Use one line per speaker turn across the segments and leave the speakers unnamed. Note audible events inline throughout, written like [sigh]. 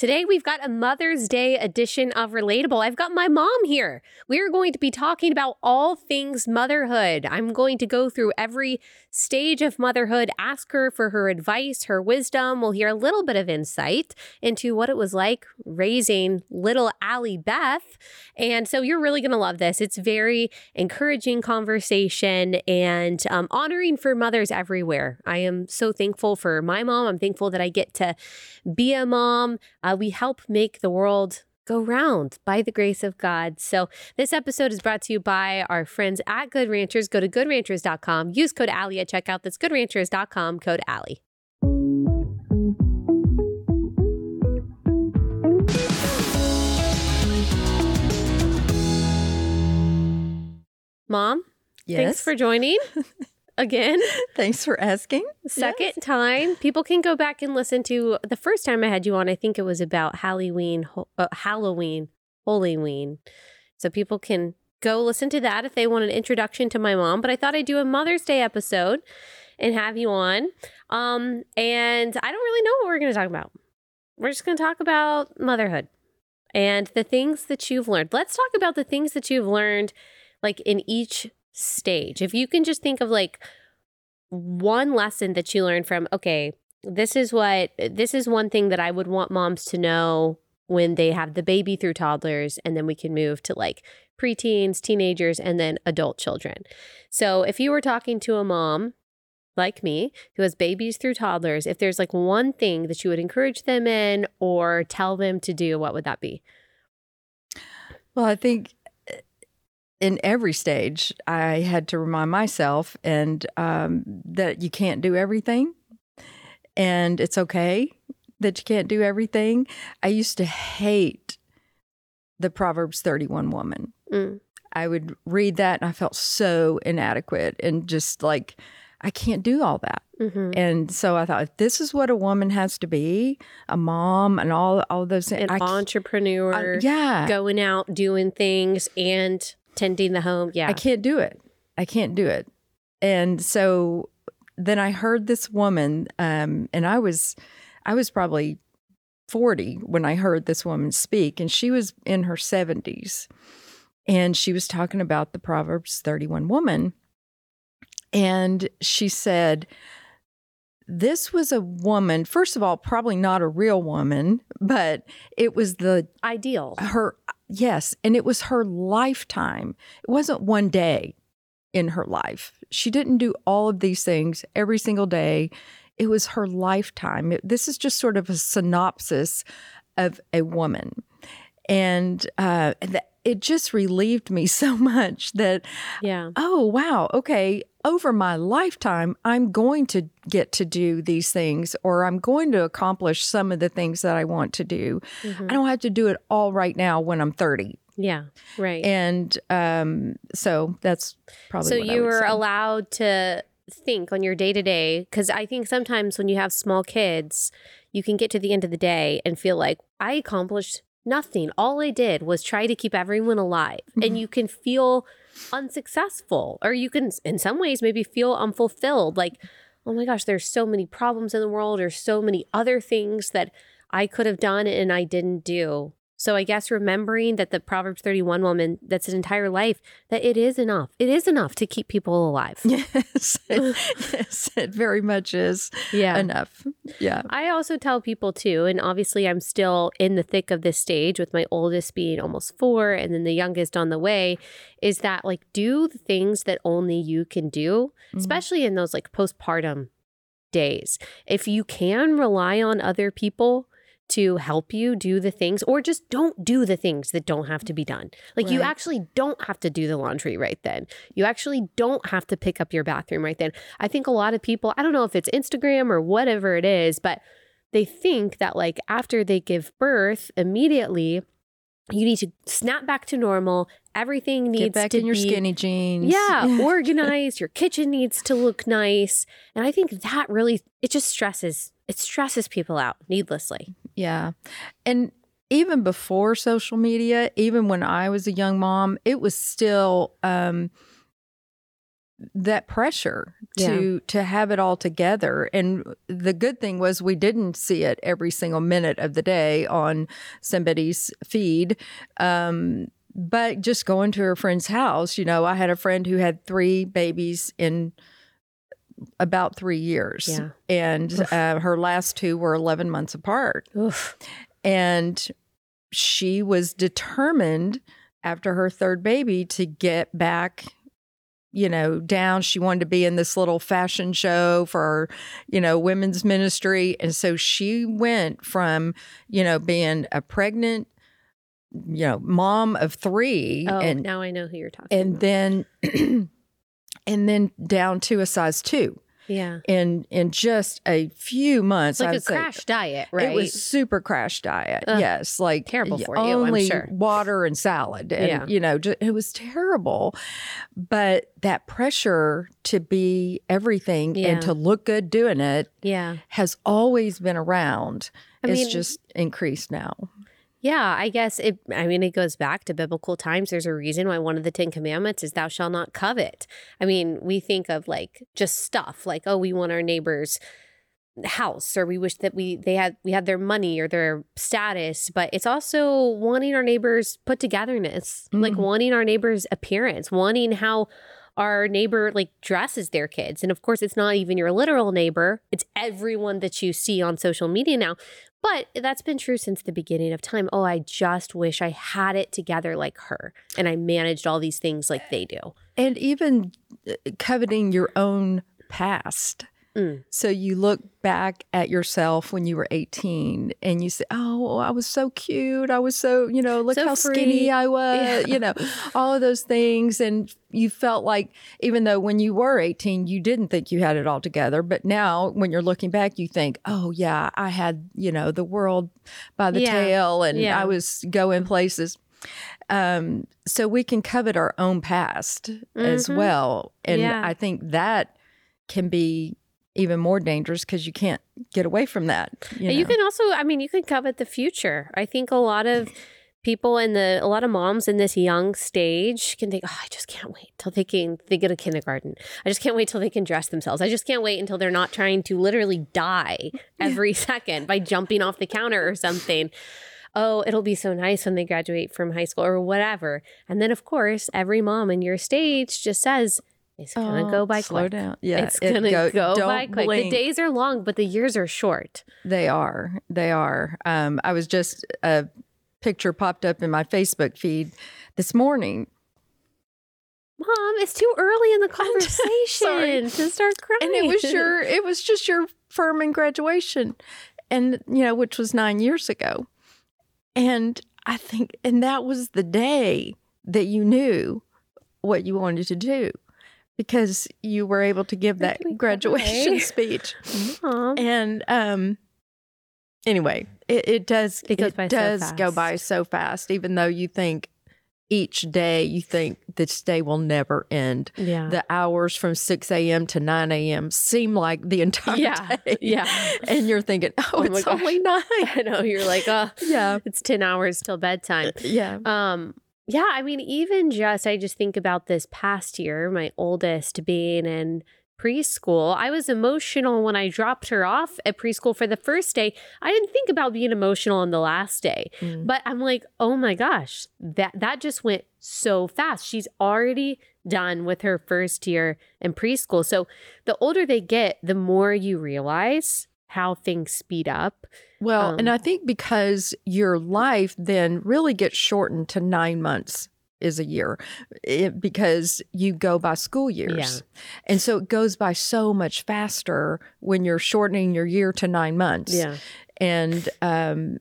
Today, we've got a Mother's Day edition of Relatable. I've got my mom here. We are going to be talking about all things motherhood. I'm going to go through every stage of motherhood, ask her for her advice, her wisdom. We'll hear a little bit of insight into what it was like raising little Allie Beth. And so you're really going to love this. It's very encouraging conversation and um, honoring for mothers everywhere. I am so thankful for my mom. I'm thankful that I get to be a mom. Uh, we help make the world go round by the grace of God. So, this episode is brought to you by our friends at Good Ranchers. Go to goodranchers.com, use code Allie at checkout. That's goodranchers.com, code Allie. Mom,
Yes.
thanks for joining [laughs] again. [laughs]
Thanks for asking.
Second time. People can go back and listen to the first time I had you on. I think it was about Halloween, uh, Halloween, Halloween. So people can go listen to that if they want an introduction to my mom. But I thought I'd do a Mother's Day episode and have you on. Um, and I don't really know what we're going to talk about. We're just going to talk about motherhood and the things that you've learned. Let's talk about the things that you've learned, like in each stage. If you can just think of like one lesson that you learned from, okay, this is what, this is one thing that I would want moms to know when they have the baby through toddlers, and then we can move to like preteens, teenagers, and then adult children. So if you were talking to a mom like me who has babies through toddlers, if there's like one thing that you would encourage them in or tell them to do, what would that be?
Well, I think in every stage, I had to remind myself and um, that you can't do everything, and it's okay that you can't do everything. I used to hate the Proverbs 31 woman.
Mm.
I would read that and I felt so inadequate and just like, I can't do all that.
Mm-hmm.
And so I thought, if this is what a woman has to be, a mom and all all those things.
An
I
entrepreneur,
uh, yeah.
going out, doing things, and tending the home. Yeah.
I can't do it. I can't do it. And so then I heard this woman, um, and I was, I was probably forty when I heard this woman speak, and she was in her seventies, and she was talking about the Proverbs thirty-one woman, and she said. This was a woman, first of all, probably not a real woman, but it was the
Ideal.
her yes and it was her lifetime. It wasn't one day in her life. She didn't do all of these things every single day. It was her lifetime. It- this is just sort of a synopsis of a woman. And uh th- it just relieved me [laughs] so much that
Yeah.
oh wow okay over my lifetime i'm going to get to do these things or i'm going to accomplish some of the things that i want to do
Mhm.
i don't have to do it all right now when i'm 30
Yeah. Right.
and um so that's probably
so you were
say.
allowed to think on your day to day because I think sometimes when you have small kids, you can get to the end of the day and feel like I accomplished nothing. All I did was try to keep everyone alive,
Mm-hmm.
and you can feel unsuccessful, or you can, in some ways, maybe feel unfulfilled. Like, oh my gosh, there's so many problems in the world, or so many other things that I could have done and I didn't do. So I guess remembering that the Proverbs 31 woman, that's an entire life, that it is enough. It is enough to keep people alive. [laughs]
yes it, [laughs] yes it very much is
Yeah.
enough yeah
I also tell people too, and obviously I'm still in the thick of this stage with my oldest being almost four and then the youngest on the way, is that like do the things that only you can do,
Mhm.
especially in those like postpartum days. If you can rely on other people to help you do the things or just don't do the things that don't have to be done. Like you actually don't have to do the laundry right then. You actually don't have to pick up your bathroom right then. I think a lot of people, I don't know if it's Instagram or whatever it is, but they think that like after they give birth immediately you need to snap back to normal. Everything needs
get back
to
in your
be
skinny jeans
yeah, [laughs] organized. Your kitchen needs to look nice. And I think that really it just stresses it stresses people out needlessly.
Yeah. And even before social media, even when I was a young mom, it was still um that pressure to to have it all together. And the good thing was we didn't see it every single minute of the day on somebody's feed. Um, but just going to her friend's house you know i had a friend who had three babies in about three years
Yeah.
and uh, her last two were 11 months apart
Oof.
and she was determined after her third baby to get back you know down she wanted to be in this little fashion show for you know women's ministry and so she went from you know being a pregnant you know mom of 3
Oh,
and
now I know who you're talking
and
about.
then and then down to a size 2
yeah.
in in just a few months
It's like
I
a
say.
crash diet, right?
It was super crash diet.
Ugh,
yes, like
terrible for you,
Only
sure.
water and salad, and
Yeah.
you know, ju- it was terrible. But that pressure to be everything
Yeah.
and to look good doing it
yeah.
has always been around.
I
it's
mean-
just increased now.
Yeah, I guess it I mean it goes back to biblical times. There's a reason why one of the 10 commandments is thou shalt not covet. I mean, we think of like just stuff like oh, we want our neighbor's house or we wish that we they had we had their money or their status, but it's also wanting our neighbors put togetherness, like
Mhm.
wanting our neighbor's appearance, wanting how our neighbor like dresses their kids. And of course, it's not even your literal neighbor. It's everyone that you see on social media now. But that's been true since the beginning of time. Oh, I just wish I had it together like her and I managed all these things like they do.
And even uh, coveting your own past.
Mm.
So you look back at yourself when you were 18 and you say, Oh, I was so cute. I was so, you know, look
So
how
free."
skinny I [laughs] was,
Yeah.
you know, all of those things. And you felt like, even though when you were 18, you didn't think you had it all together. But now when you're looking back, you think, Oh, yeah, I had, you know, the world by the
Yeah.
tail and
Yeah.
I was going places. Um, so we can covet our own past as
Mhm.
well. And. I think that can be even more dangerous because you can't get away from that. You,
And you can also, I mean, you can covet the future. I think a lot of people in the, a lot of moms in this young stage can think, oh, I just can't wait till they can, they get a kindergarten. I just can't wait till they can dress themselves. I just can't wait until they're not trying to literally die [laughs] every second by jumping off the counter or something. Oh, it'll be so nice when they graduate from high school or whatever. And then, of course, every mom in your stage just says, it's going to
Oh,
go by
slow
quick.
down. Yeah,
it's
it
going to go,
don't
by quick.
blink.
The days are long, but the years are short.
They are. They are. Um, I was just a picture popped up in my Facebook feed this morning,
Mom, it's too early in the [laughs] conversation to start crying.
and it was your. It was just your Furman graduation, and you know, which was nine years ago, and I think, and that was the day that you knew what you wanted to do. Because you were able to give that graduation
cry. [laughs]
speech.
Mom.
and um anyway it, it does
It goes by so
does go by so fast even though you think each day you think this day will never end
Yeah.
the hours from 6 a.m to 9 a.m seem like the [laughs] entire
Yeah,
day
yeah.
and you're thinking oh,
Oh
it's only [laughs] nine
I know you're like, oh,
yeah
it's 10 hours till bedtime.
yeah
Um, yeah, I mean, even just I just think about this past year, my oldest being in preschool. I was emotional when I dropped her off at preschool for the first day. I didn't think about being emotional on the last day.
Mm.
But I'm like, oh my gosh, that that just went so fast. She's already done with her first year in preschool. So the older they get, the more you realize how things speed up.
Well, and
Um,
I think because your life then really gets shortened to nine months is a year it, because you go by school years. And so it goes by so much faster when you're shortening your year to nine months. Yeah. And um,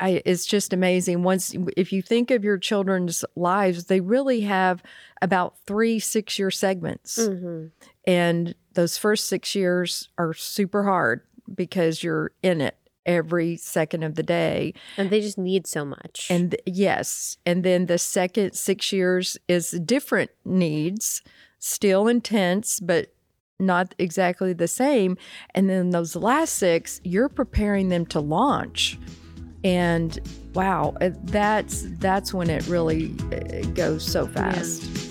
I, it's just amazing. Once, if you think of your children's lives, they really have about three six year segments.
hmm
And those first six years are super hard because you're in it every second of the day.
And they just need so much.
And th- yes, and then the second six years is different needs, still intense, but not exactly the same. And then those last six, you're preparing them to launch. And wow, uh, that's that's when it really uh, goes so fast.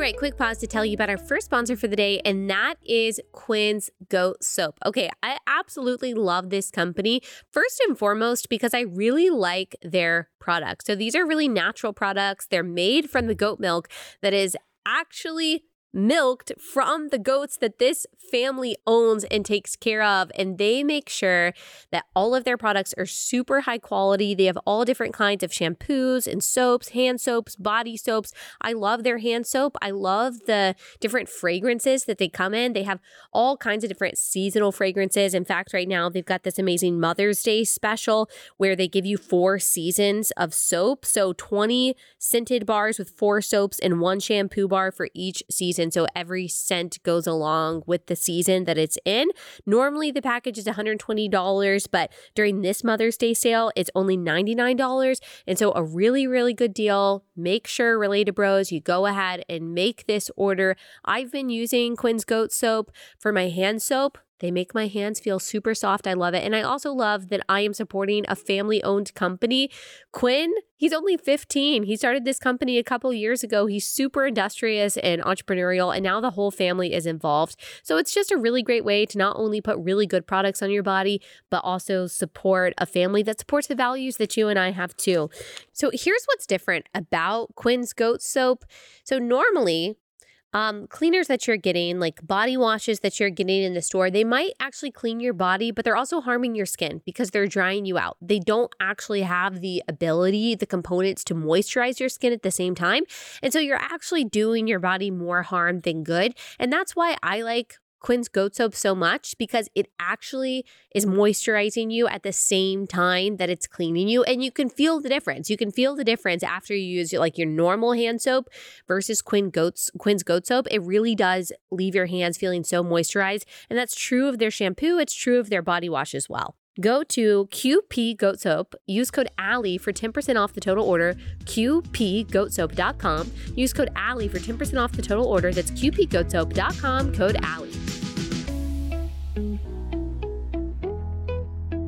Right, quick pause to tell you about our first sponsor for the day, and that is Quinn's Goat Soap. Okay, I absolutely love this company. First and foremost, because I really like their products. So these are really natural products. They're made from the goat milk that is actually milked from the goats that this family owns and takes care of. And they make sure that all of their products are super high quality. They have all different kinds of shampoos and soaps, hand soaps, body soaps. I love their hand soap. I love the different fragrances that they come in. They have all kinds of different seasonal fragrances. In fact, right now they've got this amazing Mother's Day special where they give you four seasons of soap. So 20 scented bars with four soaps and one shampoo bar for each season. So every scent goes along with the season that it's in. Normally the package is $120, but during this Mother's Day sale, it's only $99. And so a really, really good deal. Make sure, Related Bros, you go ahead and make this order. I've been using Quinn's Goat Soap for my hand soap they make my hands feel super soft. I love it. And I also love that I am supporting a family owned company. Quinn, he's only 15. He started this company a couple years ago. He's super industrious and entrepreneurial, and now the whole family is involved. So it's just a really great way to not only put really good products on your body, but also support a family that supports the values that you and I have too. So here's what's different about Quinn's Goat Soap. So normally, um, cleaners that you're getting, like body washes that you're getting in the store, they might actually clean your body, but they're also harming your skin because they're drying you out. They don't actually have the ability, the components to moisturize your skin at the same time. And so you're actually doing your body more harm than good. And that's why I like Quinn's goat soap so much because it actually is moisturizing you at the same time that it's cleaning you and you can feel the difference. You can feel the difference after you use like your normal hand soap versus Quinn goats Quinn's goat soap. It really does leave your hands feeling so moisturized and that's true of their shampoo, it's true of their body wash as well. Go to QP Goat Soap, use code Allie for 10% off the total order, qpgoatsoap.com. Use code Allie for 10% off the total order. That's qpgoatsoap.com, code Allie.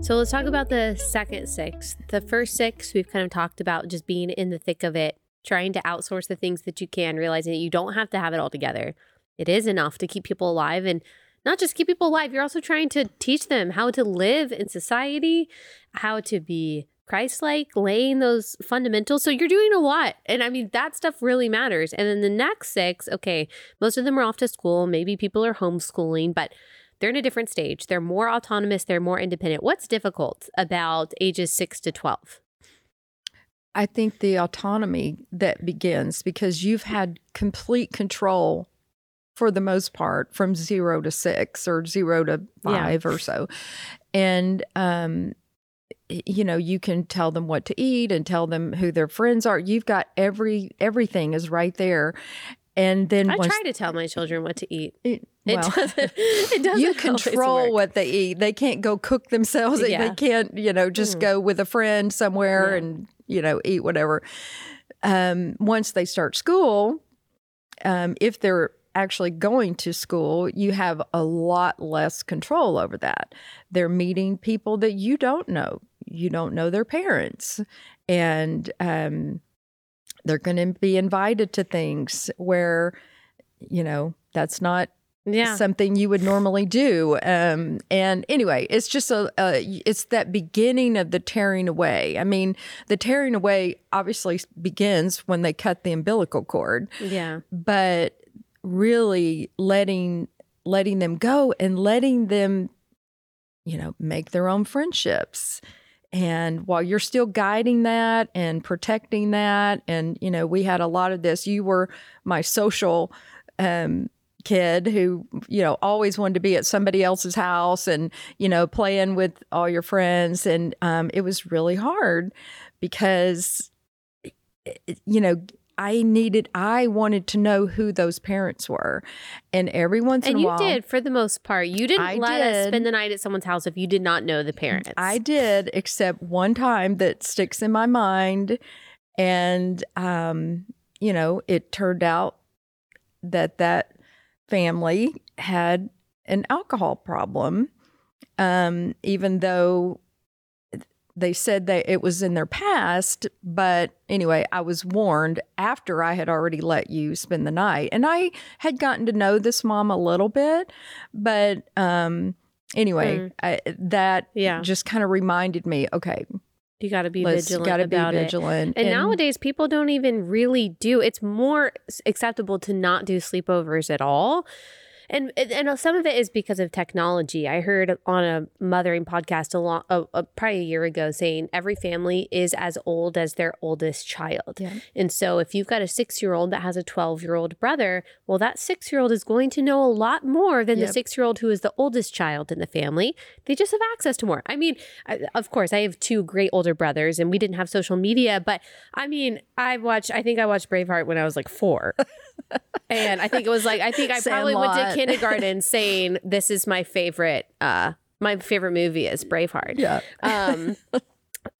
So let's talk about the second six. The first six, we've kind of talked about just being in the thick of it, trying to outsource the things that you can, realizing that you don't have to have it all together. It is enough to keep people alive and not just keep people alive, you're also trying to teach them how to live in society, how to be Christ like, laying those fundamentals. So you're doing a lot. And I mean, that stuff really matters. And then the next six, okay, most of them are off to school. Maybe people are homeschooling, but they're in a different stage. They're more autonomous, they're more independent. What's difficult about ages six to 12?
I think the autonomy that begins because you've had complete control for the most part from zero to six or zero to five yeah. or so. And, um, you know you can tell them what to eat and tell them who their friends are you've got every everything is right there and then
I try to tell my children what to eat. It,
well, it doesn't. It [laughs] doesn't [laughs] you control what they eat. They can't go cook themselves. Yeah. They can't, you know, just mm. go with a friend somewhere yeah. and you know eat whatever. Um, once they start school, um, if they're actually going to school, you have a lot less control over that. They're meeting people that you don't know. You don't know their parents, and um, they're going to be invited to things where, you know, that's not yeah. something you would normally do. Um, and anyway, it's just a, a, it's that beginning of the tearing away. I mean, the tearing away obviously begins when they cut the umbilical cord.
Yeah.
But really letting letting them go and letting them you know make their own friendships. And while you're still guiding that and protecting that and you know we had a lot of this. You were my social um, kid who you know always wanted to be at somebody else's house and you know playing with all your friends. And um, it was really hard because you know I needed, I wanted to know who those parents were. And every once
and
in a while.
And you did for the most part. You didn't I let did. us spend the night at someone's house if you did not know the parents.
I did, except one time that sticks in my mind. And, um, you know, it turned out that that family had an alcohol problem. Um, even though they said that it was in their past, but anyway, I was warned after I had already let you spend the night. And I had gotten to know this mom a little bit, but um anyway,
Mm.
I, that
Yeah.
just kind of reminded me, okay,
You got to be vigilant
got to be vigilant.
And, nowadays, people don't even really do. It's more acceptable to not do sleepovers at all. And and some of it is because of technology. I heard on a mothering podcast a long, uh, uh, probably a year ago, saying every family is as old as their oldest child.
Yeah.
And so, if you've got a six year old that has a twelve year old brother, well, that six year old is going to know a lot more than the six year old who is the oldest child in the family. They just have access to more. I mean, I, of course, I have two great older brothers, and we didn't have social media, but I mean, I watched. I think I watched Braveheart when I was like four, [laughs] and I think it was like I think I probably went to kindergarten [laughs] saying this is my favorite. uh My favorite movie is Braveheart.
yeah.
Um,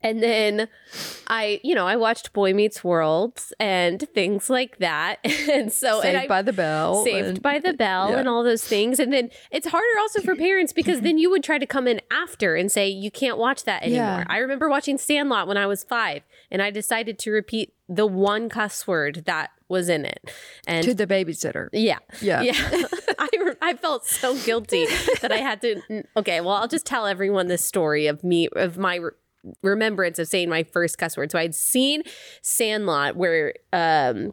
and then I, you know, I watched Boy Meets World and things like that, [laughs] and so
Saved
and I,
by the Bell.
Saved
and-
by the Bell
yeah.
and all those things. And then it's harder also for parents because then you would try to come in after and say, you can't watch that anymore.
Yeah.
I remember watching Sandlot when I was five and I decided to repeat the one cuss word that was in it. And
to the babysitter.
yeah.
Yeah.
Yeah. [laughs] I, I felt so guilty that I had to. Okay, well, I'll just tell everyone this story of me, of my re- remembrance of saying my first cuss word. So I'd seen Sandlot where, um,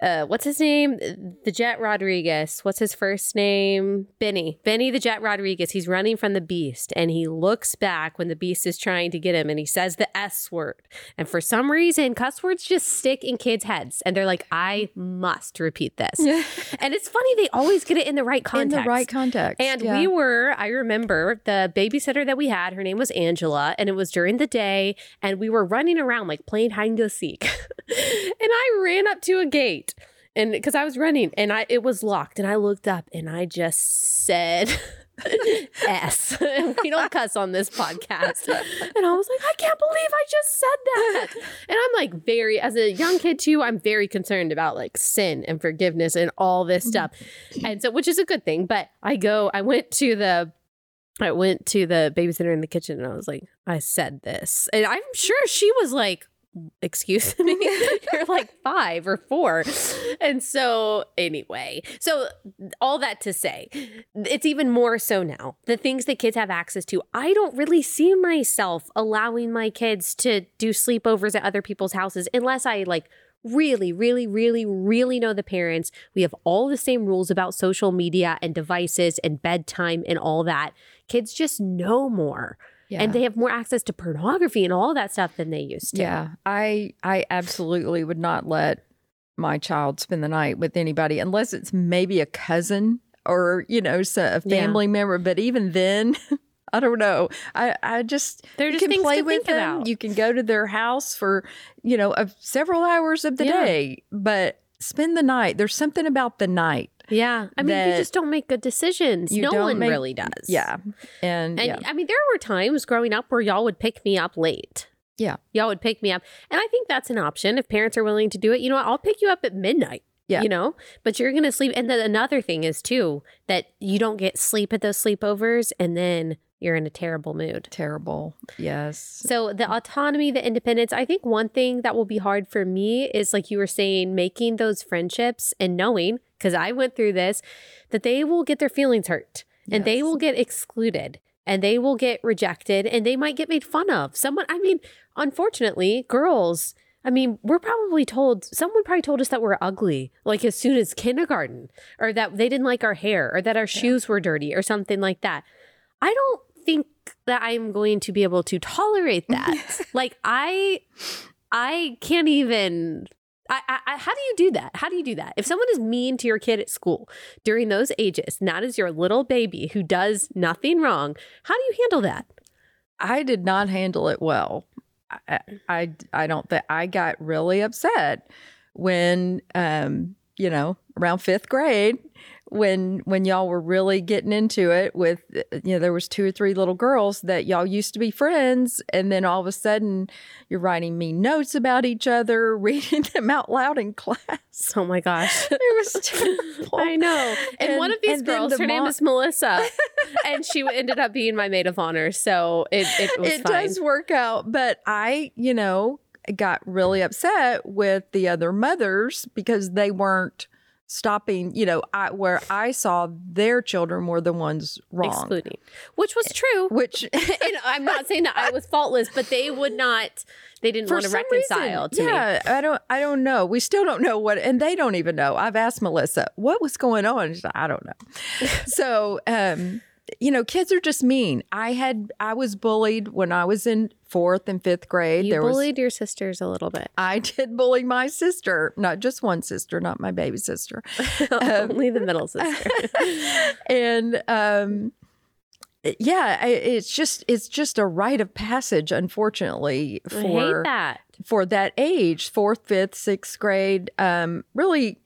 uh, what's his name? The Jet Rodriguez. What's his first name? Benny. Benny the Jet Rodriguez. He's running from the beast and he looks back when the beast is trying to get him and he says the S word. And for some reason, cuss words just stick in kids' heads and they're like, I must repeat this. [laughs] and it's funny, they always get it in the right context.
In the right context.
And
yeah.
we were, I remember the babysitter that we had, her name was Angela, and it was during the day, and we were running around like playing hide and go seek. [laughs] and I ran up to a gate. And because I was running and I it was locked, and I looked up and I just said [laughs] S. [laughs] we don't cuss on this podcast. And I was like, I can't believe I just said that. And I'm like very, as a young kid too, I'm very concerned about like sin and forgiveness and all this mm-hmm. stuff. And so, which is a good thing. But I go, I went to the, I went to the babysitter in the kitchen and I was like, I said this. And I'm sure she was like, excuse [laughs] me [laughs] you're like five or four. And so anyway so all that to say it's even more so now. The things that kids have access to i don't really see myself allowing my kids to do sleepovers at other people's houses unless i like really really really really know the parents. We have all the same rules about social media and devices and bedtime and all that. Kids just know more
Yeah.
and they have more access to pornography and all that stuff than they used to.
Yeah, I I absolutely would not let my child spend the night with anybody unless it's maybe a cousin or you know a
Yeah.
family member. But even then, [laughs] I don't know. I I just
They're
you
just
can
things
play
to
with
think
them.
about.
You can go to their house for you know of several hours of the
Yeah.
day, but spend the night. There's something about the night.
Yeah. I mean, you just don't make good decisions. no one
make-
really does.
Yeah, and,
And
yeah,
I mean, there were times growing up where y'all would pick me up late.
Yeah.
Y'all would pick me up. And I think that's an option if parents are willing to do it. You know what? I'll pick you up at midnight.
Yeah.
You know, but you're going to sleep. And then another thing is, too, that you don't get sleep at those sleepovers and then you're in a terrible mood.
terrible. Yes.
So the autonomy, the independence, I think one thing that will be hard for me is like you were saying, making those friendships and knowing, because I went through this, that they will get their feelings hurt and they will get excluded and they will get rejected and they might get made fun of. Someone, I mean, unfortunately, girls, I mean, we're probably told, someone probably told us that we're ugly, like as soon as kindergarten, or that they didn't like our hair, or that our shoes were dirty, or something like that. I don't think that I'm going to be able to tolerate [laughs] that. like I I can't even I, I, how do you do that? How do you do that? If someone is mean to your kid at school during those ages, and that is your little baby who does nothing wrong, how do you handle that?
I did not handle it well. I, I, I don't think I got really upset when, um, you know, around fifth grade, when when y'all were really getting into it with you know there was two or three little girls that y'all used to be friends and then all of a sudden you're writing me notes about each other [laughs] reading them out loud in class
Oh my gosh. [laughs]
it was terrible
I know. And,
And-
one of these girls,
the
her name is Melissa, [laughs] and she ended up being my maid of honor. So it, it was
it
fine.
does work out but i you know got really upset with the other mothers because they weren't stopping you know I, where i saw their children were the ones wrong
Excluding, which was true.
which [laughs]
and I'm not saying that I was faultless, but they would not. They didn't want to reconcile
reason,
to me.
yeah, I don't I don't know. We still don't know what and they don't even know. I've asked Melissa, what was going on? Like, I don't know. [laughs] so um you know, kids are just mean. I had I was bullied when I was in fourth and fifth grade.
You
there was
bullied your sisters a little bit.
I [laughs] did bully my sister, not just one sister, not my baby sister. [laughs]
Only the middle sister. [laughs]
and um yeah, I- it's just it's just a rite of passage unfortunately for
that.
for that age, fourth, fifth, sixth grade. Um, really,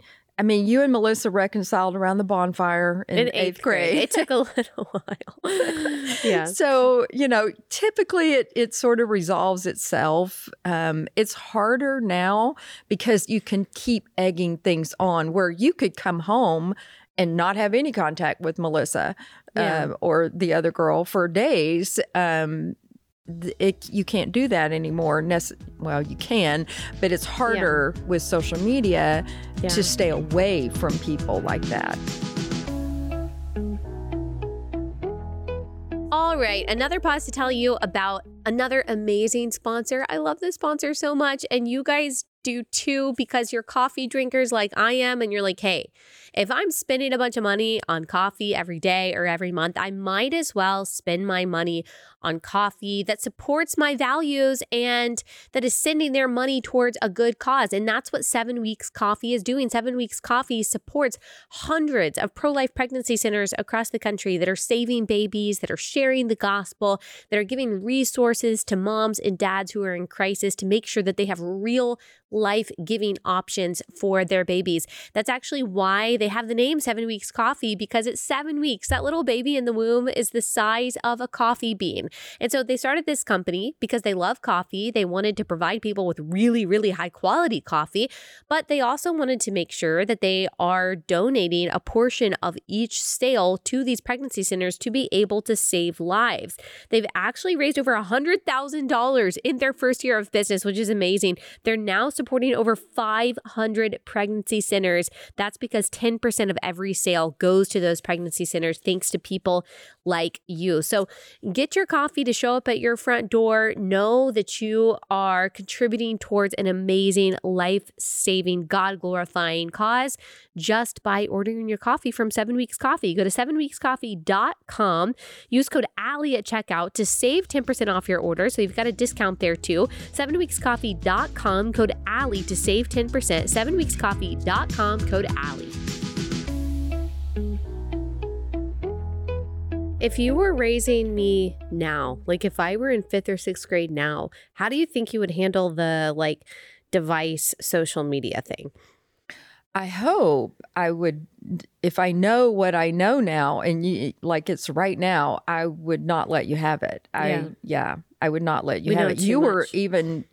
I mean, you and Melissa reconciled around the bonfire in, eighth, grade.
It took a [laughs] little while. [laughs] yeah.
So, you know, typically it, it sort of resolves itself. Um, it's harder now because you can keep egging things on where you could come home and not have any contact with Melissa
Yeah.
um, or the other girl for days. Um, th- it, you can't do that anymore. Nece- well, you can, but it's harder with social media
Yeah.
to stay away from people like that.
All right, another pause to tell you about another amazing sponsor. I love this sponsor so much, and you guys do too because you're coffee drinkers like I am, and you're like, hey, if I'm spending a bunch of money on coffee every day or every month, I might as well spend my money on coffee that supports my values and that is sending their money towards a good cause. And that's what Seven Weeks Coffee is doing. Seven Weeks Coffee supports hundreds of pro life pregnancy centers across the country that are saving babies, that are sharing the gospel, that are giving resources to moms and dads who are in crisis to make sure that they have real life giving options for their babies. That's actually why they have the name Seven Weeks Coffee because it's seven weeks. That little baby in the womb is the size of a coffee bean. And so they started this company because they love coffee. They wanted to provide people with really, really high quality coffee, but they also wanted to make sure that they are donating a portion of each sale to these pregnancy centers to be able to save lives. They've actually raised over $100,000 in their first year of business, which is amazing. They're now supporting over 500 pregnancy centers. That's because 10% of every sale goes to those pregnancy centers thanks to people like you. So get your coffee to show up at your front door. Know that you are contributing towards an amazing, life saving, God glorifying cause just by ordering your coffee from Seven Weeks Coffee. Go to sevenweekscoffee.com. Use code Allie at checkout to save 10% off your order. So you've got a discount there too. Sevenweekscoffee.com, code Allie to save 10%. Sevenweekscoffee.com, code Allie. If you were raising me now, like if I were in fifth or sixth grade now, how do you think you would handle the like device social media thing?
I hope I would, if I know what I know now, and you, like it's right now, I would not let you have it. I
Yeah.
yeah, I would not let you
We
have it. You were even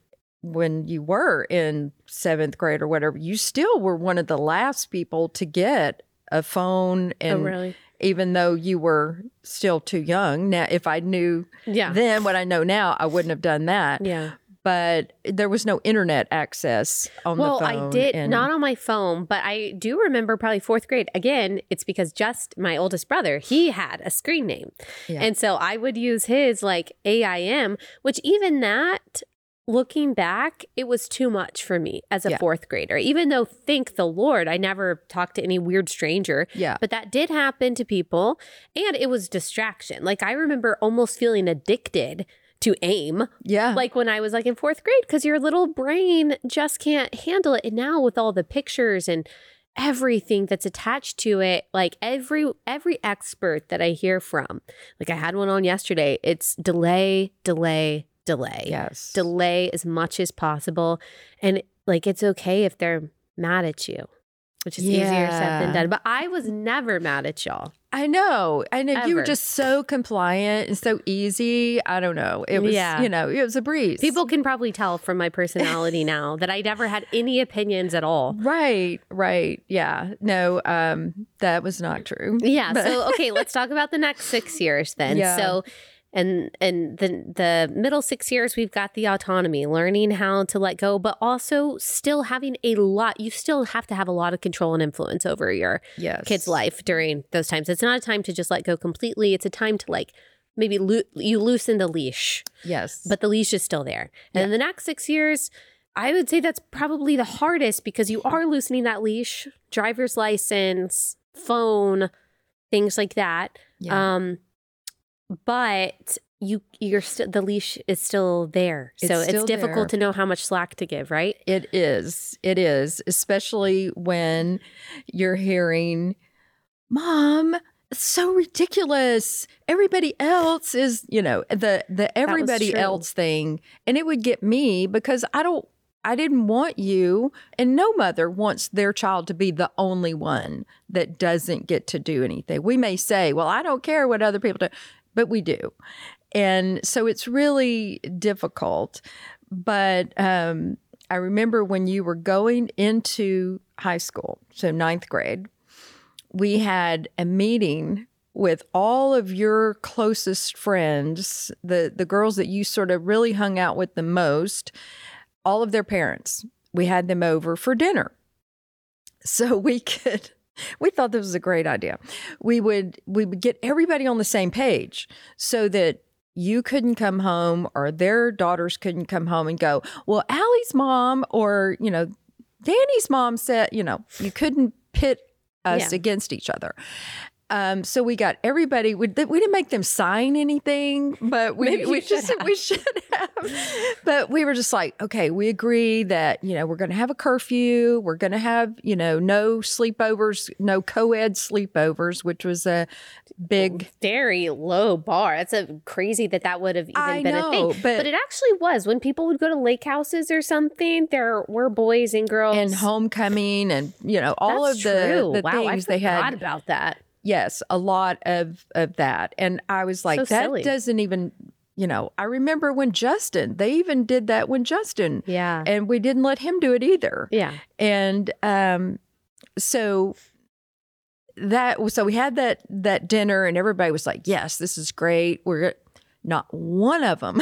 when you were in seventh grade or whatever. You still were one of the last people to get a phone, oh, and
oh, really?
Even though you were still too young. Now, if I knew
Yeah.
then what I know now, I wouldn't have done that.
yeah.
But there was no internet access on
Well,
the phone.
I did
and-
not on my phone, but I do remember probably fourth grade. Again, it's because just my oldest brother, he had a screen name.
Yeah.
And so I would use his like AIM, which even that, looking back, it was too much for me as a
Yeah.
fourth grader. Even though, thank the Lord, I never talked to any weird stranger.
Yeah.
But that did happen to people. And it was distraction. Like I remember almost feeling addicted to AIM
Yeah.
like when I was like in fourth grade, because your little brain just can't handle it. And now with all the pictures and everything that's attached to it, like every every expert that I hear from, like I had one on yesterday, it's delay, delay, delay.
yes.
Delay as much as possible. And like it's okay if they're mad at you. which is easier said than done. But I was never mad at y'all.
I know. I know you were just so compliant and so easy. I don't know. It was,
Yeah.
you know, it was a breeze.
People can probably tell from my personality now that I never had any opinions at all.
Right, right. Yeah. No, um, that was not true.
Yeah.
But-
So okay, let's talk about the next six years then. [laughs]
Yeah.
So and and the the middle six years we've got the autonomy, learning how to let go, but also still having a lot. You still have to have a lot of control and influence over your
yes.
kid's life during those times. It's not a time to just let go completely. It's a time to like maybe loo- you loosen the leash,
Yes.
but the leash is still there. And in the next six years. I would say that's probably the hardest because you are loosening that leash, driver's license, phone, things like that.
yeah.
Um, but you you're still the leash is still there,
It's
so it's
still
difficult
there.
to know how much slack to give, right?
It is. It is, especially when you're hearing, "Mom, it's so ridiculous. Everybody else is, you know, the the everybody else thing." And it would get me because I don't I didn't want you, and no mother wants their child to be the only one that doesn't get to do anything. We may say, "Well, I don't care what other people do," but we do. And so it's really difficult. But um, I remember when you were going into high school, so ninth grade, we had a meeting with all of your closest friends, the the girls that you sort of really hung out with the most, all of their parents. We had them over for dinner. So we [laughs] could [laughs] we thought this was a great idea. We would we would get everybody on the same page so that you couldn't come home or their daughters couldn't come home and go, well, Allie's mom or, you know, Danny's mom said, you know, you couldn't pit us
Yeah.
against each other. Um, so we got everybody. We, we didn't make them sign anything, but we we just
have.
we should have. But we were just like, okay, we agree that you know we're going to have a curfew. We're going to have you know no sleepovers, no co-ed sleepovers, which was a big
Very low bar. That's a crazy that that would have even
I
been a thing.
but-
but it actually was when people would go to lake houses or something. There were boys and girls
and homecoming and you know all
That's
of the, the
wow,
things
I
they had
about that.
Yes a lot of of that and i was like
So
that
silly.
doesn't even you know i remember when justin they even did that when justin
Yeah,
and we didn't let him do it either
yeah.
and um so that so we had that that dinner and everybody was like yes this is great we're not one of them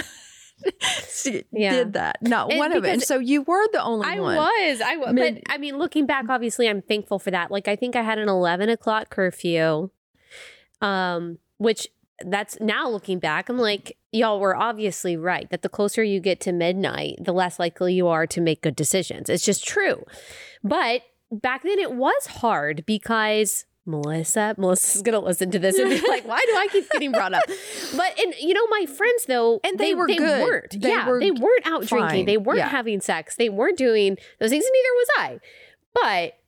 [laughs]
Yeah.
did that not
And
one of it and so you were the only
I
one
was. I was.
Mid-
but I mean, looking back, obviously, I'm thankful for that. Like, I think I had an 11 o'clock curfew, um, which that's now looking back, I'm like, y'all were obviously right that the closer you get to midnight, the less likely you are to make good decisions. It's just true. But back then, it was hard because. Melissa, Melissa's gonna listen to this and be [laughs] like, "Why do I keep getting brought up?" But and you know, my friends though,
And they were good.
weren't.
They
yeah,
were
they weren't out
fine.
drinking. They weren't
Yeah.
having sex. They weren't doing those things, and neither was I.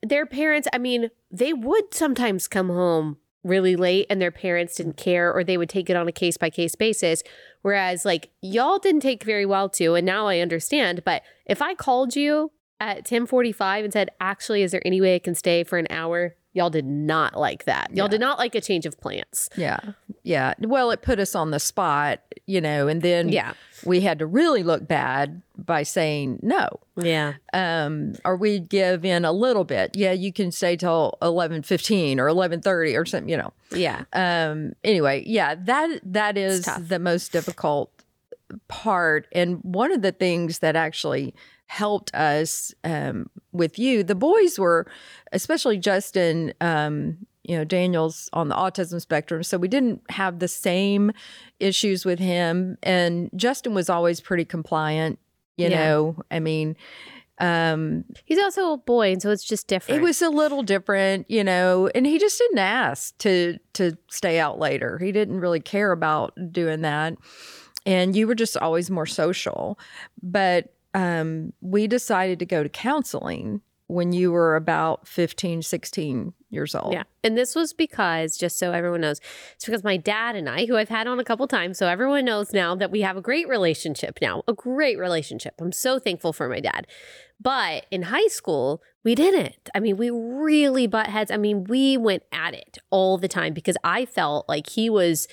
But their parents, I mean, they would sometimes come home really late and their parents didn't care or they would take it on a case by case basis. Whereas, like, y'all didn't take very well to, and now I understand. But if I called you at 1045 and said, actually, is there any way I can stay for an hour? Y'all did not like that. Y'all
Yeah.
did not like a change of plans.
Yeah. Yeah. Well, it put us on the spot, you know, and then
Yeah.
we had to really look bad by saying no.
Yeah.
Um, or we'd give in a little bit. Yeah, you can stay till eleven fifteen or eleven thirty or something, you know.
Yeah.
Um, anyway, yeah, that that is the most difficult part. And one of the things that actually helped us um, with you, the boys were, especially Justin, um, you know, Daniel's on the autism spectrum. So we didn't have the same issues with him. And Justin was always pretty compliant, you
Yeah.
know. I mean, um,
He's also a boy, and so it's just different.
it was a little different, you know, and he just didn't ask to to stay out later. He didn't really care about doing that. And you were just always more social. But um, we decided to go to counseling when you were about 15, 16 years old.
Yeah. And this was because, just so everyone knows, it's because my dad and I, who I've had on a couple times, so everyone knows now that we have a great relationship now, a great relationship. I'm so thankful for my dad. But in high school, we didn't. I mean, we really butt heads. I mean, we went at it all the time because I felt like he was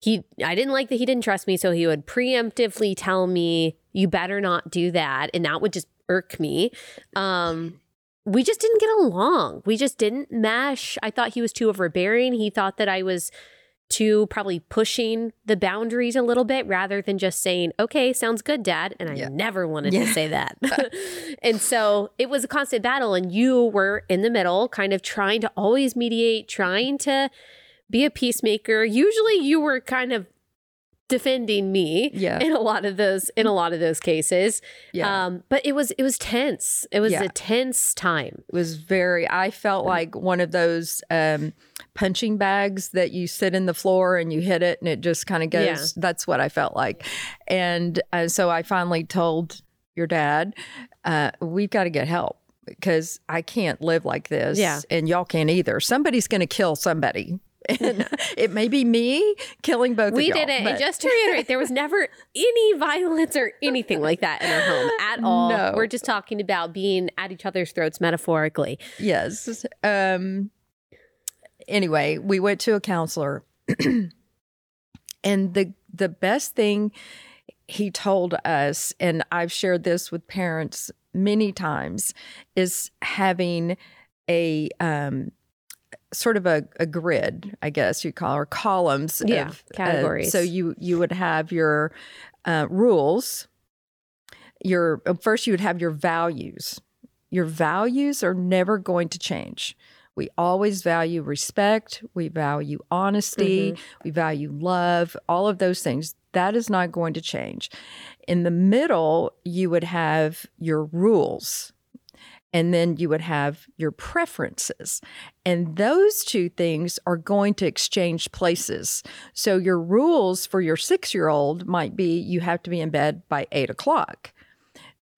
he I didn't like that he didn't trust me, so he would preemptively tell me, "You better not do that," and that would just irk me. Um we just didn't get along. We just didn't mesh. I thought he was too overbearing. He thought that I was too probably pushing the boundaries a little bit rather than just saying, okay, sounds good, dad. And I yeah. never wanted yeah. to say that. [laughs] [laughs] and so it was a constant battle. And you were in the middle, kind of trying to always mediate, trying to be a peacemaker. Usually you were kind of defending me
yeah.
in a lot of those in a lot of those cases. Yeah. Um, but it was it was tense. It was yeah. a tense time.
It was very I felt like one of those um, punching bags that you sit in the floor and you hit it and it just kind of goes yeah. that's what I felt like. And uh, so I finally told your dad, uh, we've got to get help because I can't live like this.
Yeah.
And y'all can't either. Somebody's going to kill somebody and it may be me killing both of them.
we
did
it. But... And just to reiterate, there was never any violence or anything like that in our home [laughs] at all. No. We're just talking about being at each other's throats metaphorically.
Yes. Um anyway, we went to a counselor [clears throat] and the the best thing he told us and I've shared this with parents many times is having a um sort of a, a grid, I guess you call, or columns.
Yeah, of, categories.
Uh, so you you would have your uh, rules. Your uh, first, you would have your values. Your values are never going to change. We always value respect. We value honesty. Mm-hmm. We value love. All of those things. That is not going to change. In the middle, you would have your rules and then you would have your preferences. And those two things are going to exchange places. So your rules for your six year old might be you have to be in bed by eight o'clock.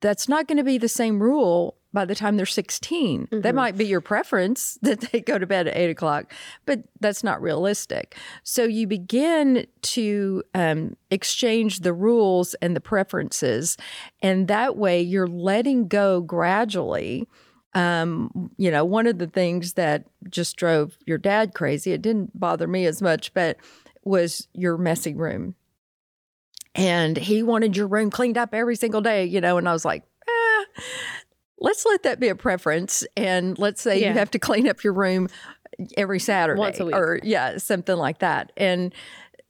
That's not going to be the same rule by the time they're 16. Mm-hmm. That might be your preference [laughs] that they go to bed at eight o'clock, but that's not realistic. So you begin to um, exchange the rules and the preferences. And that way you're letting go gradually. Um, you know, one of the things that just drove your dad crazy, it didn't bother me as much, but was your messy room. And he wanted your room cleaned up every single day, you know, and I was like, ah let's let that be a preference. And let's say yeah. you have to clean up your room every Saturday
Once a week.
or yeah, something like that. And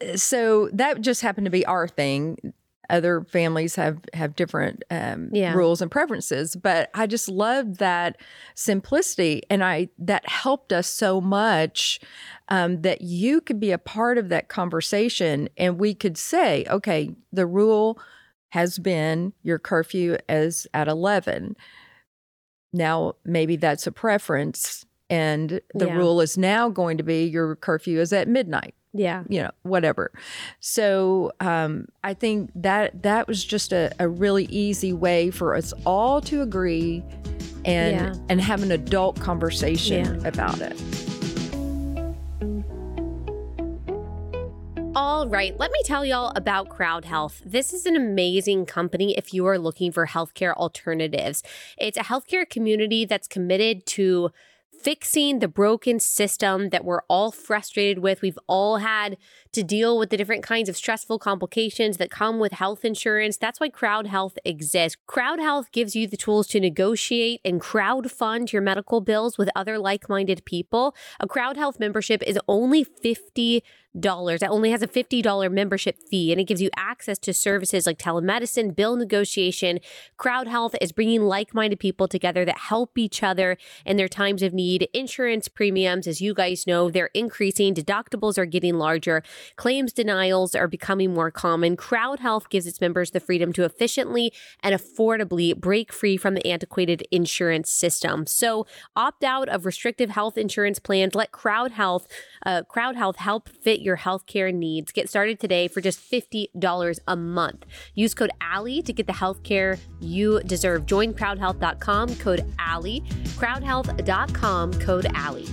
uh, so that just happened to be our thing. Other families have have different um, yeah. rules and preferences, but I just loved that simplicity, and I that helped us so much um, that you could be a part of that conversation, and we could say, okay, the rule has been your curfew is at eleven now maybe that's a preference and the yeah. rule is now going to be your curfew is at midnight
yeah
you know whatever so um, i think that that was just a, a really easy way for us all to agree and yeah. and have an adult conversation yeah. about it
All right, let me tell y'all about Crowd Health. This is an amazing company if you are looking for healthcare alternatives. It's a healthcare community that's committed to fixing the broken system that we're all frustrated with. We've all had to deal with the different kinds of stressful complications that come with health insurance. That's why Crowd Health exists. Crowd Health gives you the tools to negotiate and crowd fund your medical bills with other like minded people. A Crowd Health membership is only 50 dollars. It only has a $50 membership fee and it gives you access to services like telemedicine, bill negotiation. Crowd Health is bringing like-minded people together that help each other in their times of need. Insurance premiums, as you guys know, they're increasing. Deductibles are getting larger. Claims denials are becoming more common. Crowd Health gives its members the freedom to efficiently and affordably break free from the antiquated insurance system. So opt out of restrictive health insurance plans. Let Crowd Health, uh, Crowd Health help fit your healthcare needs. Get started today for just $50 a month. Use code Allie to get the healthcare you deserve. Join crowdhealth.com, code Allie. Crowdhealth.com, code Allie.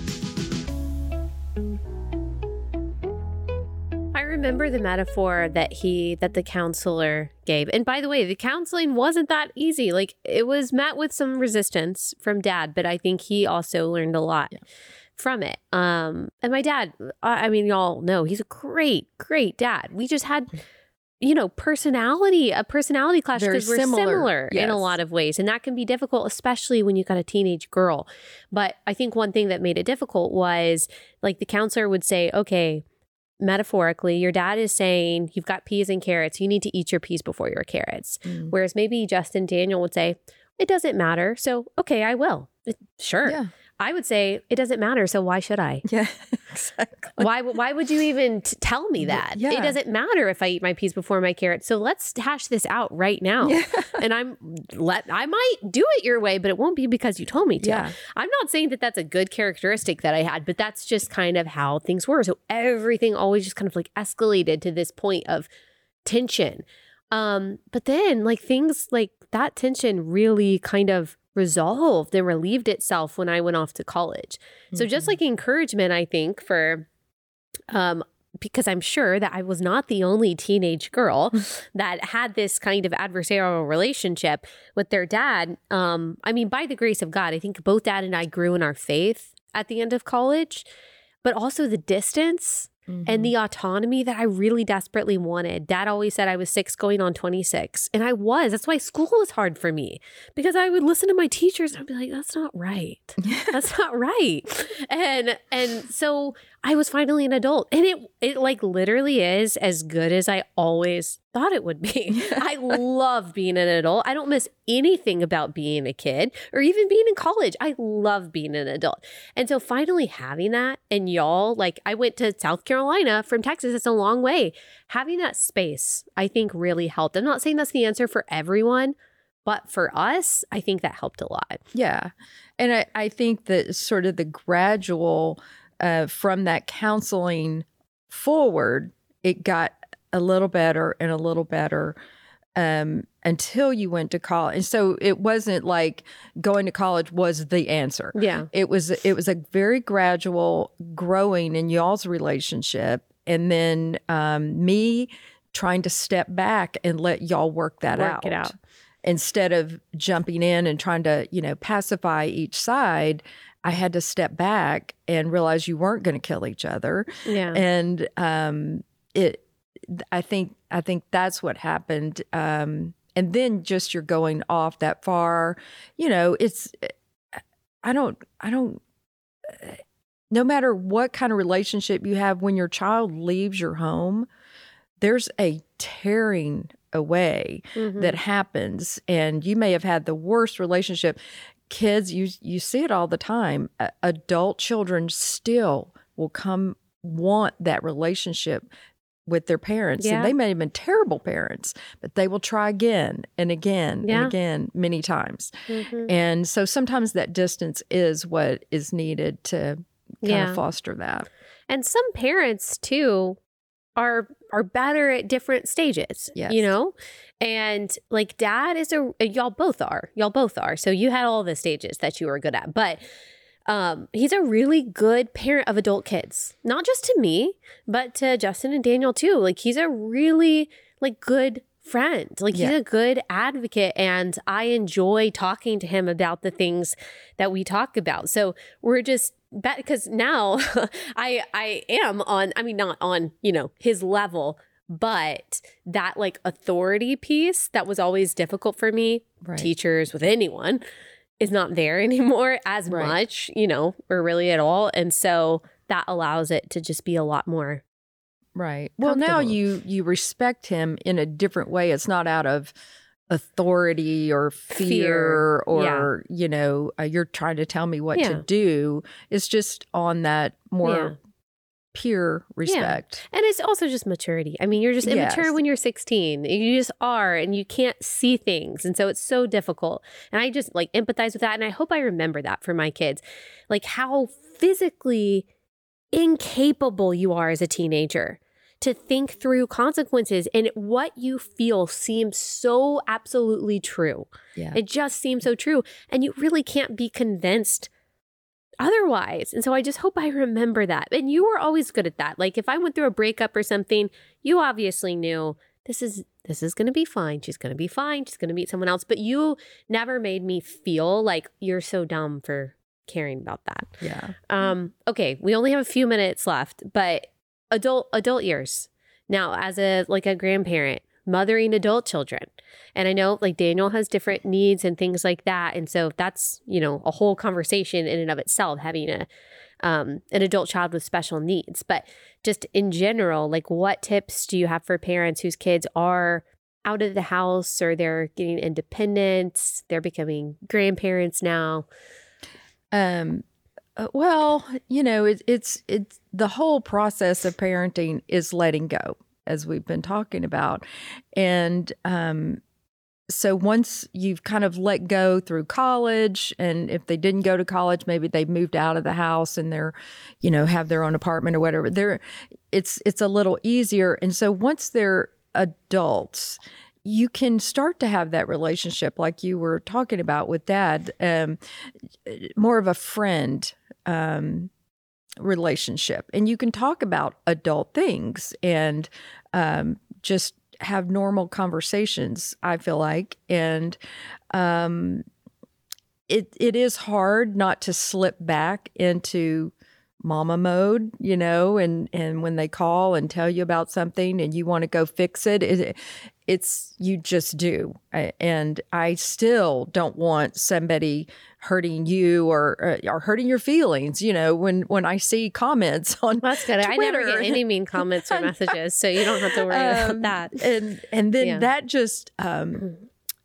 I remember the metaphor that he that the counselor gave. And by the way, the counseling wasn't that easy. Like it was met with some resistance from dad, but I think he also learned a lot.
Yeah.
From it. Um, and my dad, I I mean, y'all know he's a great, great dad. We just had, you know, personality, a personality clash because we're
similar,
similar, in a lot of ways. And that can be difficult, especially when you've got a teenage girl. But I think one thing that made it difficult was like the counselor would say, okay, metaphorically, your dad is saying you've got peas and carrots. You need to eat your peas before your carrots.
Mm.
Whereas maybe Justin Daniel would say, it doesn't matter. So, okay, I will. It- sure.
Yeah.
I would say, it doesn't matter. So, why should I?
Yeah. [laughs] Exactly.
Why, why would you even t- tell me that?
yeah.
It doesn't matter if I eat my peas before my carrots. So let's hash this out right now.
Yeah. [laughs]
And I'm let I might do it your way, but it won't be because you told me to.
Yeah.
I'm not saying that that's a good characteristic that I had, but that's just kind of how things were. So everything always just kind of like escalated to this point of tension. Um, but then like things like that tension really kind of resolved and relieved itself when I went off to college. So just
Mhm.
like encouragement, I think for um because I'm sure that I was not the only teenage girl [laughs] that had this kind of adversarial relationship with their dad. Um, I mean, by the grace of God, I think both dad and I grew in our faith at the end of college, but also the distance
Mhm.
and the autonomy that I really desperately wanted. Dad always said I was six going on 26, and I was. That's why school was hard for me because I would listen to my teachers and I'd be like, that's not right. [laughs] That's not right. And and so I was finally an adult. And it it like literally is as good as I always thought it would be. [laughs] I love being an adult. I don't miss anything about being a kid or even being in college. I love being an adult. And so finally having that and y'all, like I went to South Carolina from Texas. It's a long way. Having that space, I think really helped. I'm not saying that's the answer for everyone, but for us, I think that helped a lot.
Yeah. And I, I think that sort of the gradual uh, from that counseling forward, it got a little better and a little better um, until you went to college. And so it wasn't like going to college was the answer.
Yeah.
It was it was a very gradual growing in y'all's relationship, and then um, me trying to step back and let y'all work that
Work
out
it out.
instead of jumping in and trying to, you know, pacify each side, I had to step back and realize you weren't going to kill each other.
Yeah.
And um, it, I think, I think that's what happened. Um, and then just you're going off that far, you know, it's, I don't, I don't, no matter what kind of relationship you have, when your child leaves your home, there's a tearing away
Mhm.
that happens and you may have had the worst relationship kids you you see it all the time adult children still will come want that relationship with their parents
Yeah.
and they may have been terrible parents but they will try again and again
Yeah.
and again many times
Mhm.
and so sometimes that distance is what is needed to kind
Yeah.
of foster that
And some parents too are are better at different stages.
Yes.
You know? And like dad is a y'all both are. Y'all both are. So you had all the stages that you were good at. But um he's a really good parent of adult kids. Not just to me, but to Justin and Daniel too. Like he's a really like good friend. Like he's a good advocate and I enjoy talking to him about the things that we talk about. So we're just because now [laughs] I I am on I mean not on, you know, his level, but that like authority piece that was always difficult for me,
right
teachers with anyone is not there [laughs] anymore as
Right.
much, you know, or really at all. And so that allows it to just be a lot more
Right. Well, now you you respect him in a different way. It's not out of authority or fear,
Fear,
or you know uh, you're trying to tell me what
Yeah.
to do. It's just on that more
Yeah.
pure respect.
And it's also just maturity. I mean, you're just immature
Yes.
when you're 16. You just are, and you can't see things. And so it's so difficult. And I just like empathize with that. And I hope I remember that for my kids. Like how physically incapable you are as a teenager to think through consequences and what you feel seems so absolutely true.
Yeah.
It just seems so true. And you really can't be convinced otherwise. And so I just hope I remember that. And you were always good at that. Like if I went through a breakup or something, you obviously knew this is this is going to be fine. She's going to be fine. She's going to meet someone else, but you never made me feel like you're so dumb for caring about that.
Yeah.
Um okay, we only have a few minutes left, but adult adult years. Now, as a like a grandparent, mothering adult children. And I know like Daniel has different needs and things like that. And so that's, you know, a whole conversation in and of itself, having a um, an adult child with special needs. But just in general, like what tips do you have for parents whose kids are out of the house or they're getting independence, they're becoming grandparents now?
Um, uh, well, you know, it, it's it's the whole process of parenting is letting go, as we've been talking about, and um, so once you've kind of let go through college, and if they didn't go to college, maybe they moved out of the house and they're, you know, have their own apartment or whatever. They're, it's it's a little easier, and so once they're adults you can start to have that relationship like you were talking about with dad um, more of a friend um, relationship. And you can talk about adult things and um, just have normal conversations i feel like. And um, it it is hard not to slip back into mama mode, you know, and and when they call and tell you about something and you want to go fix it, it it's you just do. And I still don't want somebody hurting you or uh, or hurting your feelings, you know, when when I see comments [laughs] on
well, That's good.
Twitter.
I never get any mean [laughs] comments or messages, so you don't have to worry um, about that.
And and then yeah. that just um,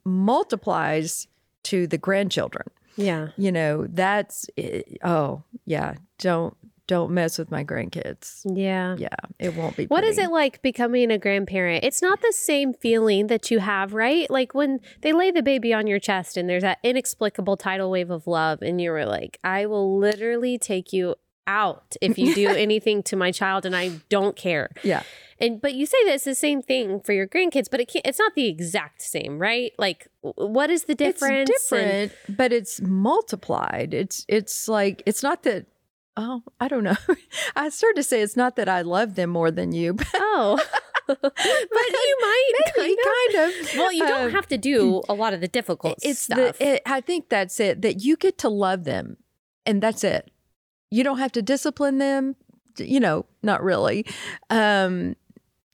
multiplies to the grandchildren.
Yeah.
You know, that's eh, oh, yeah, don't don't mess with my grandkids.
Yeah.
Yeah. It won't be.
What
pretty.
is it like becoming a grandparent? It's not the same feeling that you have, right? Like when they lay the baby on your chest and there's that inexplicable tidal wave of love, and you were like, I will literally take you out if you do [laughs] anything to my child and I don't care.
Yeah.
And but you say that it's the same thing for your grandkids, but it can't, it's not the exact same, right? Like what is the difference?
It's different, and, but it's multiplied. It's it's like it's not that Oh, I don't know. [laughs] I started to say it's not that I love them more than you. [laughs] But
oh. [laughs] but you might
maybe, kind, of. kind of.
Well, you don't um, have to do a lot of the difficult it's stuff.
The, it, I think that's it. That you get to love them, and that's it. You don't have to discipline them. You know, not really. Um,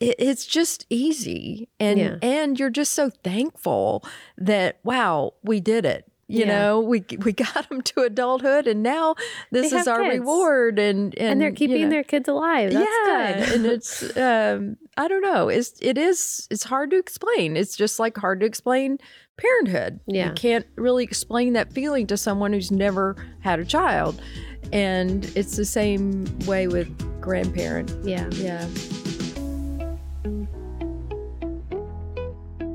it, it's just easy, and yeah. and you're just so thankful that wow, we did it you yeah. know we we [laughs] got them to adulthood and now this is our kids. reward and, and
and they're keeping you know, their kids alive. That's
yeah
good.
and it's [laughs] um i don't know. It's it is it's hard to explain. It's just like hard to explain parenthood.
Yeah.
you can't really explain that feeling to someone who's never had a child and it's the same way with grandparent.
Yeah.
Yeah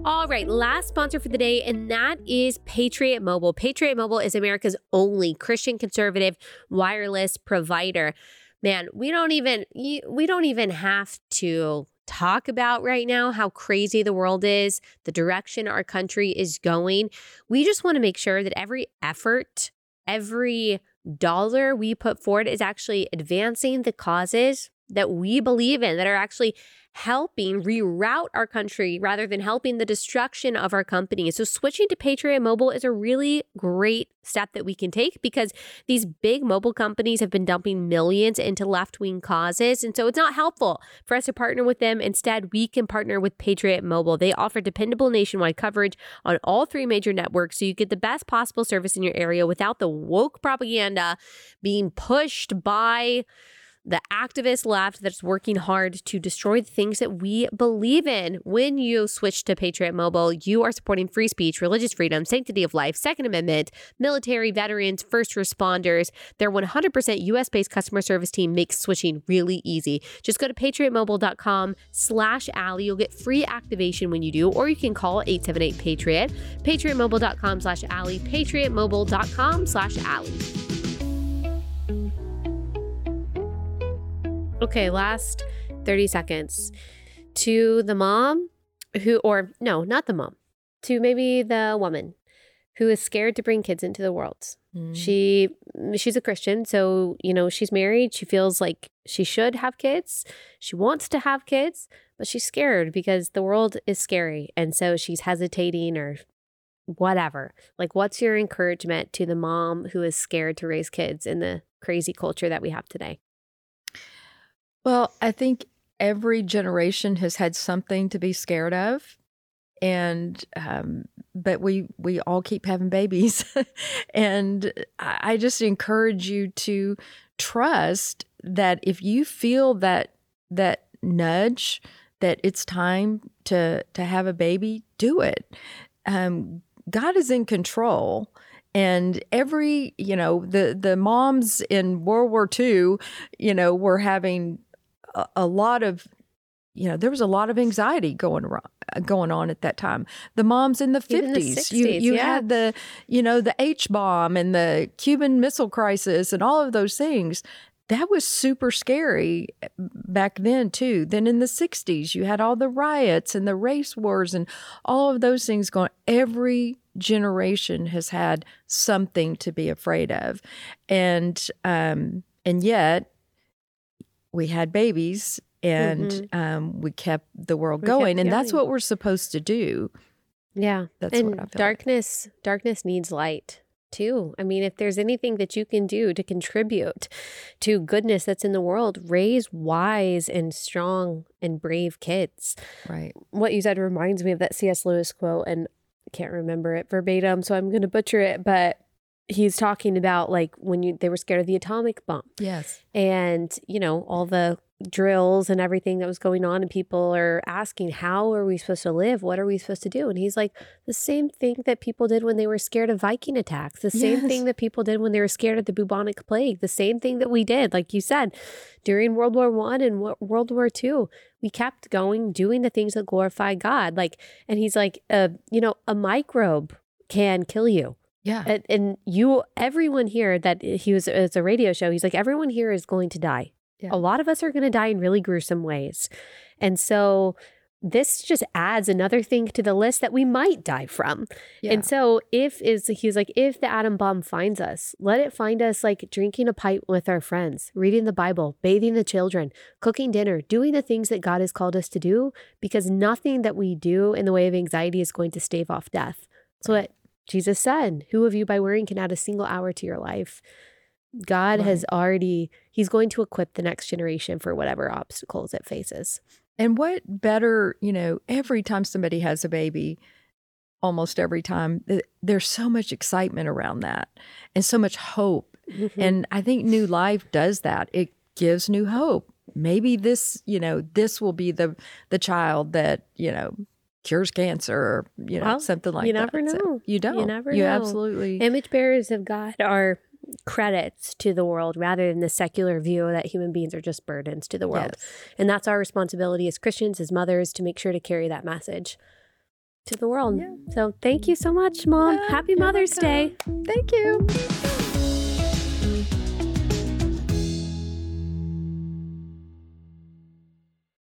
All right, last sponsor for the day, and that is Patriot Mobile. Patriot Mobile is America's only Christian conservative wireless provider. Man, we don't even we don't even have to talk about right now how crazy the world is, the direction our country is going. We just want to make sure that every effort, every dollar we put forward is actually advancing the causes that we believe in that are actually helping reroute our country rather than helping the destruction of our company. So, switching to Patriot Mobile is a really great step that we can take because these big mobile companies have been dumping millions into left wing causes. And so, it's not helpful for us to partner with them. Instead, we can partner with Patriot Mobile. They offer dependable nationwide coverage on all three major networks so you get the best possible service in your area without the woke propaganda being pushed by the activist left that's working hard to destroy the things that we believe in. When you switch to Patriot Mobile, you are supporting free speech, religious freedom, sanctity of life, Second Amendment, military, veterans, first responders. Their 100% US based customer service team makes switching really easy. Just go to patriotmobile.com slash Allie. You'll get free activation when you do, or you can call 878 Patriot. Patriotmobile.com slash Allie. Patriotmobile.com slash Allie. Okay, last 30 seconds. To the mom who, or no, not the mom, to maybe the woman who is scared to bring kids into the world.
Mm.
She she's a Christian, so you know, she's married. She feels like she should have kids. She wants to have kids, but she's scared because the world is scary. And so she's hesitating or whatever. Like what's your encouragement to the mom who is scared to raise kids in the crazy culture that we have today?
Well, I think every generation has had something to be scared of and um, but we we all keep having babies. [laughs] And i just encourage you to trust that if you feel that that nudge that it's time to to have a baby do it. Um, god is in control and every you know the the moms in world war ii you know were having a, a lot of you know there was a lot of anxiety going going on at that time. The moms in the fifties, you you
yeah.
had the you know the H bomb and the Cuban Missile Crisis and all of those things. That was super scary eh, back then too. Then in the '60s, you had all the riots and the race wars and all of those things going. Every generation has had something to be afraid of, and um, and yet we had babies and
Mhm.
um, we kept the world
We
going, and that's what we're supposed to do.
Yeah.
That's
and
what I feel. like.
darkness darkness needs light too. I mean, if there's anything that you can do to contribute to goodness that's in the world, raise wise and strong and brave kids.
right?
What you said reminds me of that C.S. Lewis quote, and I can't remember it verbatim, so I'm going to butcher it. But he's talking about like when you they were scared of the atomic bomb,
Yes.
and you know all the drills and everything that was going on and people are asking how are we supposed to live? What are we supposed to do? And he's like the same thing that people did when they were scared of viking attacks. The same
Yes.
thing that people did when they were scared of the bubonic plague. The same thing that we did like you said during world war one and Wo- world war two. We kept going doing the things that glorify god. Like and he's like uh, you know a microbe can kill you
Yeah.
and, and you everyone here that he was it's a radio show he's like everyone here is going to die
Yeah.
a lot of us are going to die in really gruesome ways and so this just adds another thing to the list that we might die from
yeah.
and so if is he was like if the atom bomb finds us let it find us like drinking a pipe with our friends reading the bible bathing the children cooking dinner doing the things that god has called us to do because nothing that we do in the way of anxiety is going to stave off death So what jesus said who of you by worrying can add a single hour to your life god has already he's going to equip the next generation for whatever obstacles it faces
And what better, you know, every time somebody has a baby, almost every time, there's so much excitement around that and so much hope.
Mm-hmm.
And I think New Life does that. It gives new hope. Maybe this, you know, this will be the the child that, you know, cures cancer or, you know,
Well,
something like
you
that.
never
So
know.
you don't.
You never
You
know.
absolutely
Image bearers of God are credits to the world rather than the secular view that human beings are just burdens to the world.
Yes.
And that's our responsibility as Christians, as mothers, to make sure to carry that message to the world.
Yeah.
So thank you so much, Mom.
Yeah,
Happy Mother's. Day.
Thank you.